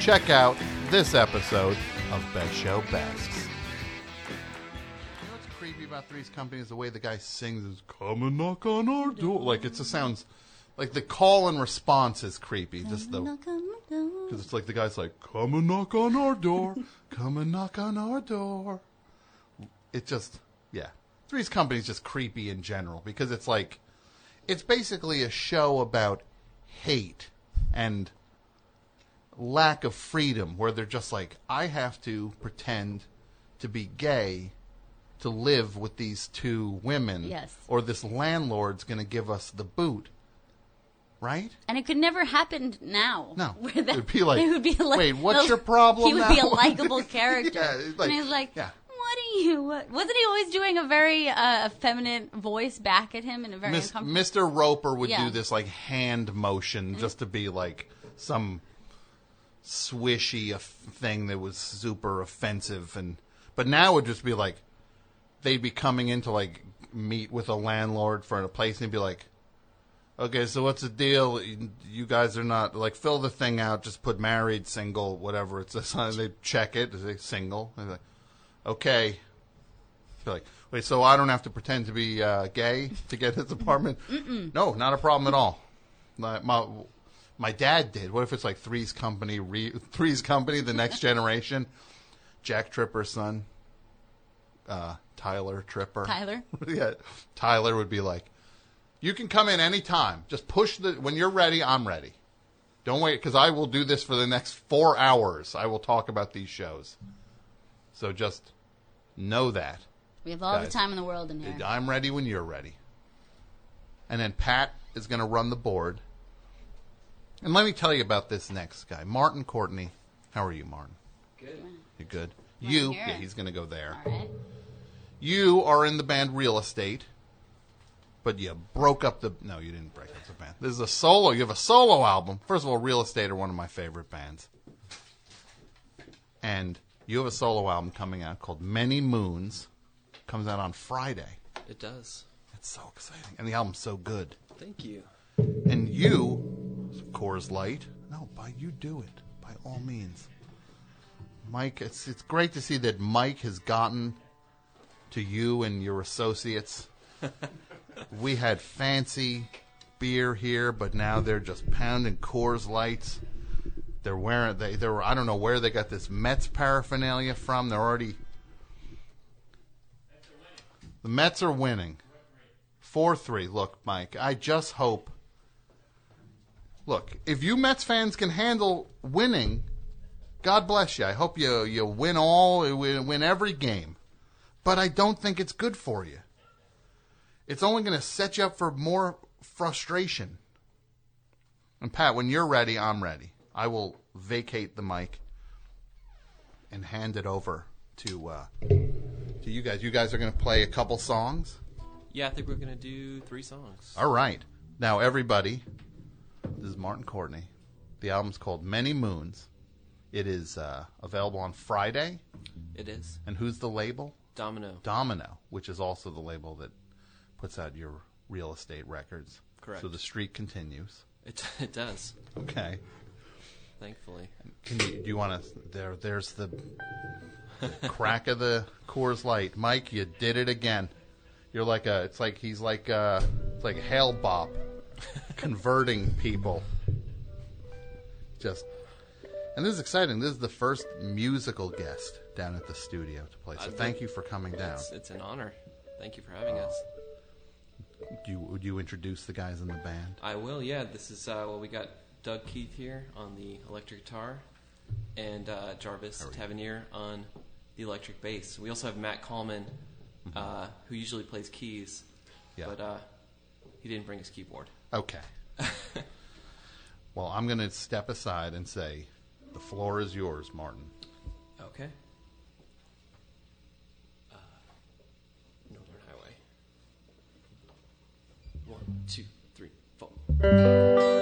check out this episode of Best Show Bests. You know what's creepy about Three's Company is the way the guy sings is "Come and knock on our door." Like it just sounds like the call and response is creepy. Just the because it's like the guy's like, "Come and knock on our door, come and knock on our door." It just, yeah, Three's Company is just creepy in general because it's like, it's basically a show about hate and lack of freedom where they're just like, I have to pretend to be gay to live with these two women. Yes. Or this landlord's going to give us the boot. Right? And it could never happen now. No. Where that- It'd be like, it would be like "Wait, what's the- your problem He would be a likable character. Yeah, like- and he's like, yeah. what are you? What? Wasn't he always doing a very uh, effeminate voice back at him in a very Miss, uncomfortable? Mr. Roper would Yeah. do this like hand motion just to be like some swishy thing that was super offensive and but now it would just be like they'd be coming in to like meet with a landlord for a place and be like okay so what's the deal You- guys are not like fill the thing out just put married single whatever it's a they check it they single They're like okay be like, wait, so I don't have to pretend to be uh, gay to get this apartment? No, not a problem at all. My, my my dad did. What if it's like Three's Company, re, Three's Company, the next generation? Jack Tripper's son, uh, Tyler Tripper. Tyler? yeah, Tyler would be like, you can come in anytime. Just push the when you're ready. I'm ready. Don't wait because I will do this for the next four hours. I will talk about these shows. So just know that. we have all guys. the time in the world in here. I'm ready when you're ready. And then Pat is going to run the board. And let me tell you about this next guy, Martin Courtney. How are you, Martin? Good. You good? You, hear yeah, it. he's going to go there. all right. You are in the band Real Estate, but you broke up the. No, you didn't break up the band. This is a solo. You have a solo album. First of all, Real Estate are one of my favorite bands. And you have a solo album coming out called Many Moons. Comes out on Friday. It does. It's so exciting. And the album's so good. Thank you. And you, Coors Light, no, by you do it by all means. Mike, it's it's great to see that Mike has gotten to you and your associates. we had fancy beer here, but now they're just pounding Coors Lights. They're wearing they they were I don't know where they got this Mets paraphernalia from. They're already the Mets are winning. 4 3. Look, Mike, I just hope. Look, if you Mets fans can handle winning, God bless you. I hope you, you win all, win, win every game. But I don't think it's good for you. It's only going to set you up for more frustration. And Pat, when you're ready, I'm ready. I will vacate the mic and hand it over to uh, to you guys. You guys are going to play a couple songs. Yeah, I think we're gonna do three songs. All right. Now, everybody, this is Martin Courtney. The album's called Many Moons. It is uh, available on Friday. It is And who's the label? Domino. Domino, which is also the label that puts out your real estate records. Correct. So the streak continues. It it does. Okay. Thankfully. Can you, do you want to? There, there's the, crack of the Coors Light. Mike, you did it again. You're like a. It's like he's like a. It's like Hale Bopp, converting people. Just And this is exciting. This is the first musical guest down at the studio to play. So thank you for coming down. It's, it's an honor. Thank you for having us. Do you, would you introduce the guys in the band? I will. Yeah, this is uh, well. We got Doug Keith here on the electric guitar, and uh, Jarvis How are you? Taveniere on the electric bass. We also have Matt Kallman, uh, who usually plays keys, Mm-hmm. Yeah. but uh, he didn't bring his keyboard. Okay. well, I'm going to step aside and say, the floor is yours, Martin. Okay. Uh, Northern Highway. One, two, three, four.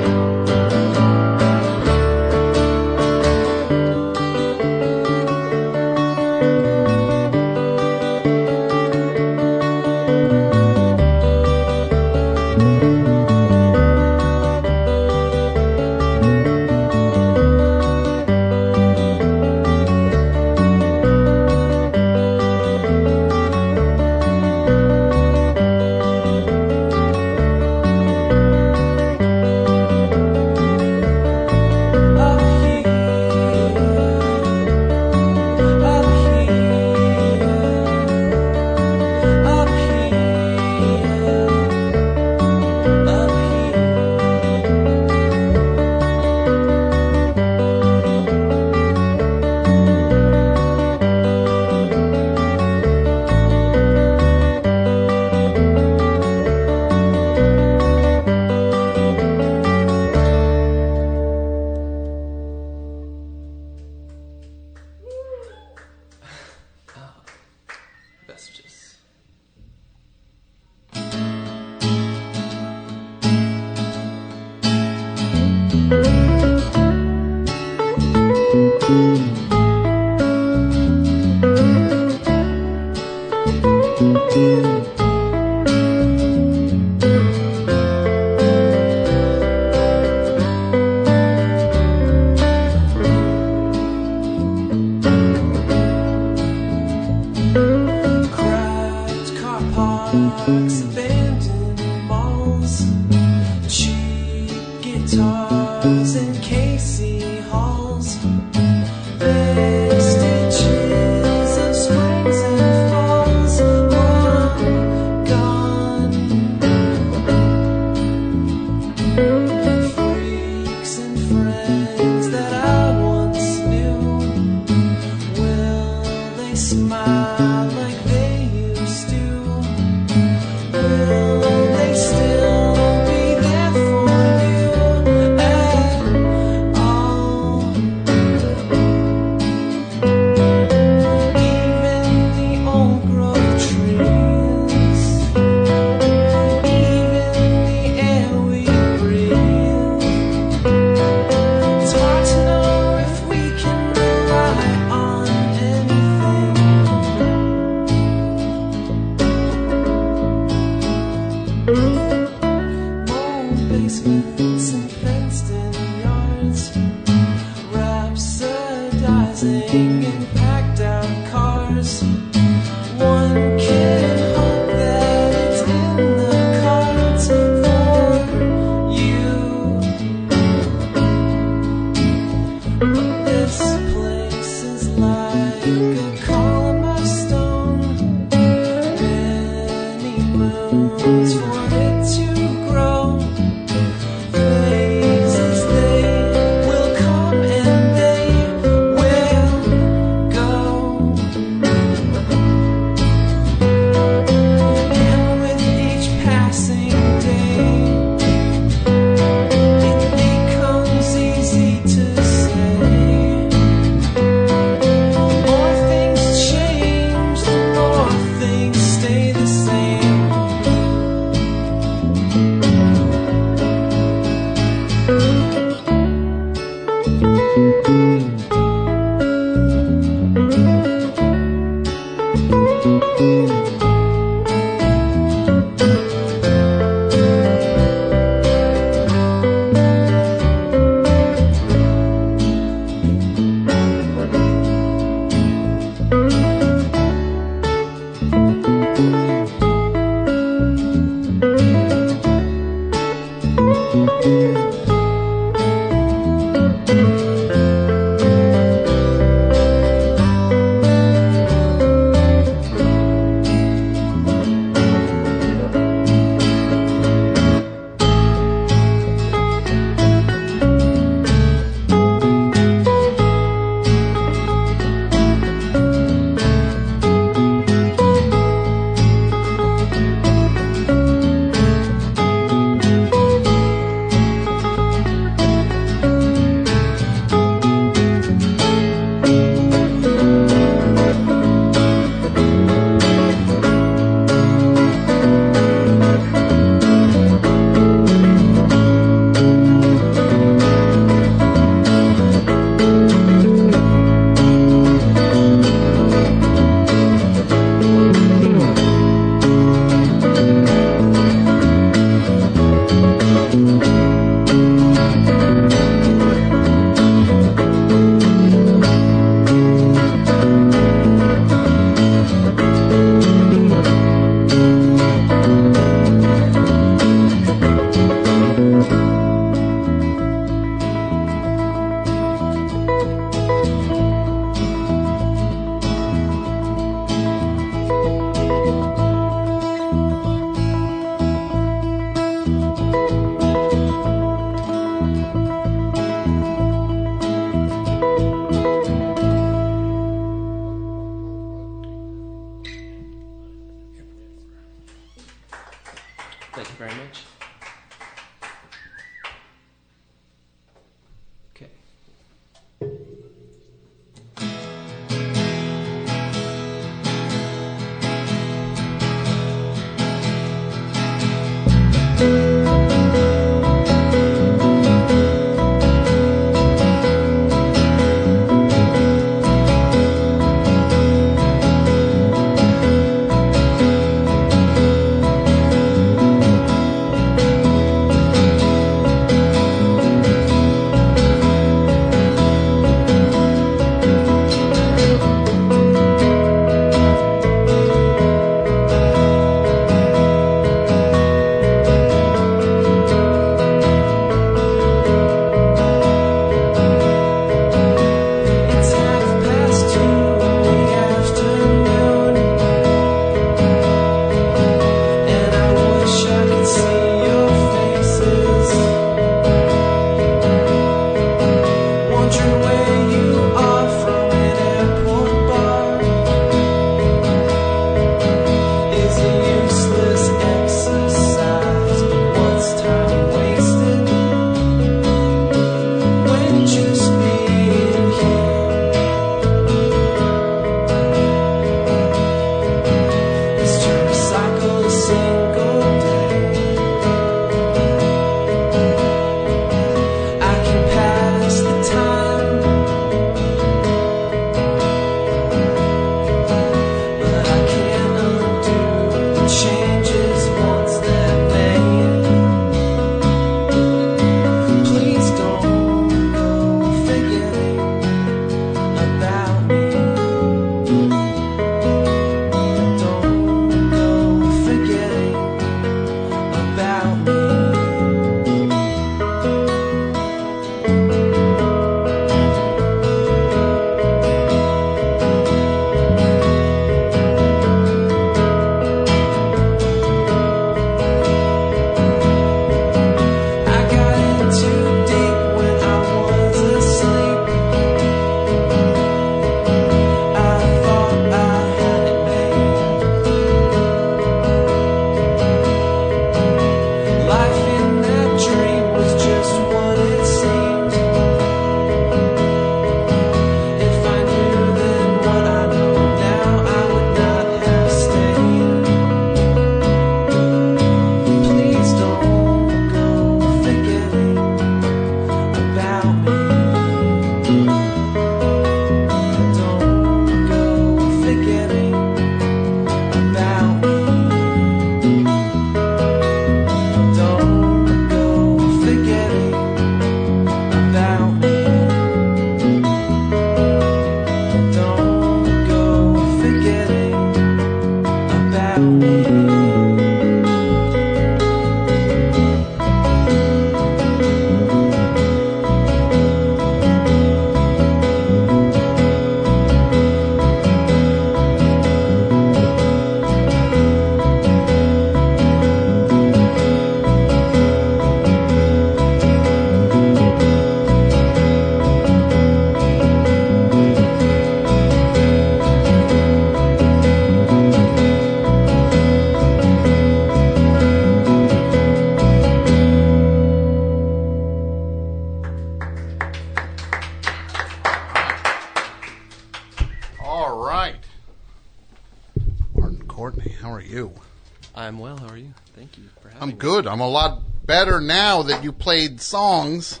Better now that you played songs.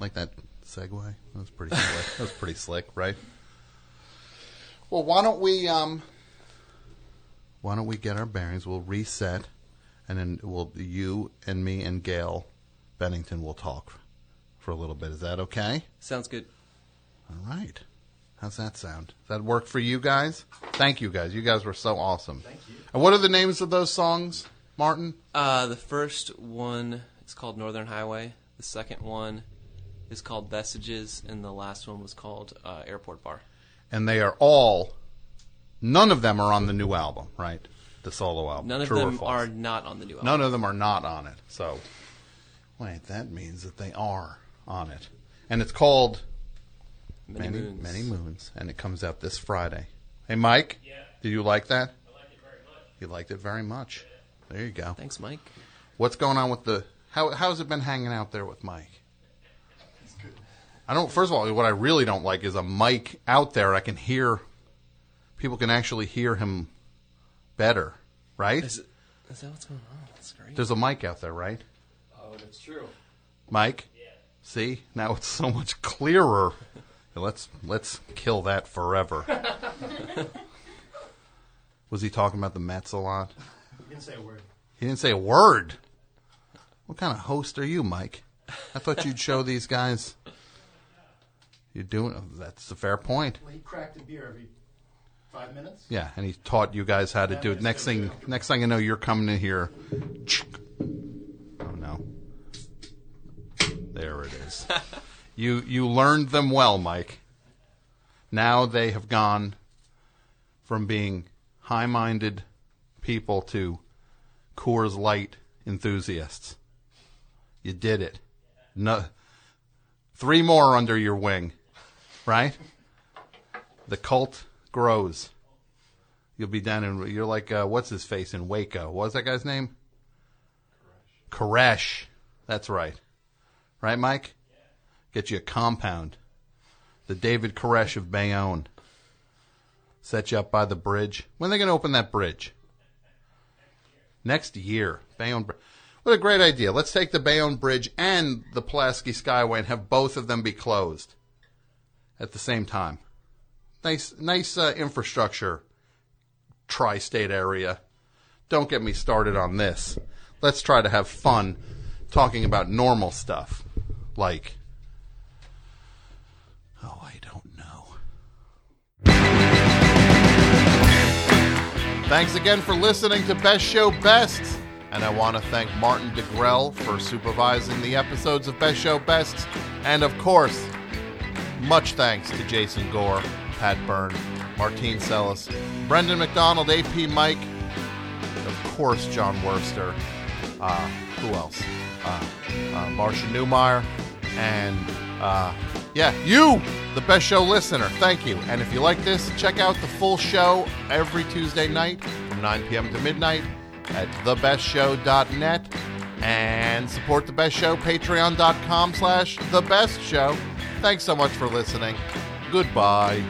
Like that segue. That was pretty slick. that was pretty slick, right? Well, why don't we um why don't we get our bearings? We'll reset and then we'll you and me and Gail Bennington will talk for a little bit. Is that okay? Sounds good. All right. How's that sound? Does that work for you guys? Thank you guys. You guys were so awesome. Thank you. And what are the names of those songs, Martin? Uh, the first one is called Northern Highway. The second one is called Vestiges, and the last one was called uh, Airport Bar. And they are all none of them are on the new album, right? The solo album. None of True or them false? are not on the new album. None of them are not on it. So wait, that means that they are on it. And it's called Many, Many Moons. Many Moons, and it comes out this Friday. Hey, Mike. Yeah. Did you like that? I liked it very much. You liked it very much. There you go. Thanks, Mike. What's going on with the? How how's it been hanging out there with Mike? I don't. First of all, what I really don't like is a mic out there. I can hear. People can actually hear him better, right? Is, it, is that what's going on? That's great. There's a mic out there, right? Oh, that's true. Mike. Yeah. See, now it's so much clearer. let's let's kill that forever. Was he talking about the Mets a lot? Didn't say a word. He didn't say a word. What kind of host are you, Mike? I thought you'd show these guys. You're doing. Oh, that's a fair point. Well, he cracked a beer every five minutes. Yeah, and he taught you guys how to do it. Next thing, next thing I know, you're coming in here. Oh no! There it is. you you learned them well, Mike. Now they have gone from being high-minded people to Coors Light enthusiasts. You did it. No, three more under your wing, right? The cult grows. You'll be down in. You're like uh, what's his face in Waco? What was that guy's name? Koresh. That's right. Right, Mike? Get you a compound. The David Koresh of Bayonne. Set you up by the bridge. When are they going to open that bridge? Next year. Bayonne. What a great idea. Let's take the Bayonne Bridge and the Pulaski Skyway and have both of them be closed at the same time. Nice, nice uh, infrastructure, tri-state area. Don't get me started on this. Let's try to have fun talking about normal stuff, like oh, I Thanks again for listening to Best Show Best. And I want to thank Martin DeGrell for supervising the episodes of Best Show Best. And of course, much thanks to Jason Gore, Pat Byrne, Martine Sellis, Brendan McDonald, AP Mike, of course, Jon Wurster. Uh, who else? Uh, uh, Marcia Newmeyer, and uh, yeah, you, the best show listener. Thank you. And if you like this, check out the full show every Tuesday night from 9 p.m. to midnight at thebestshow.net and support the best show patreon.com slash the best show thanks so much for listening goodbye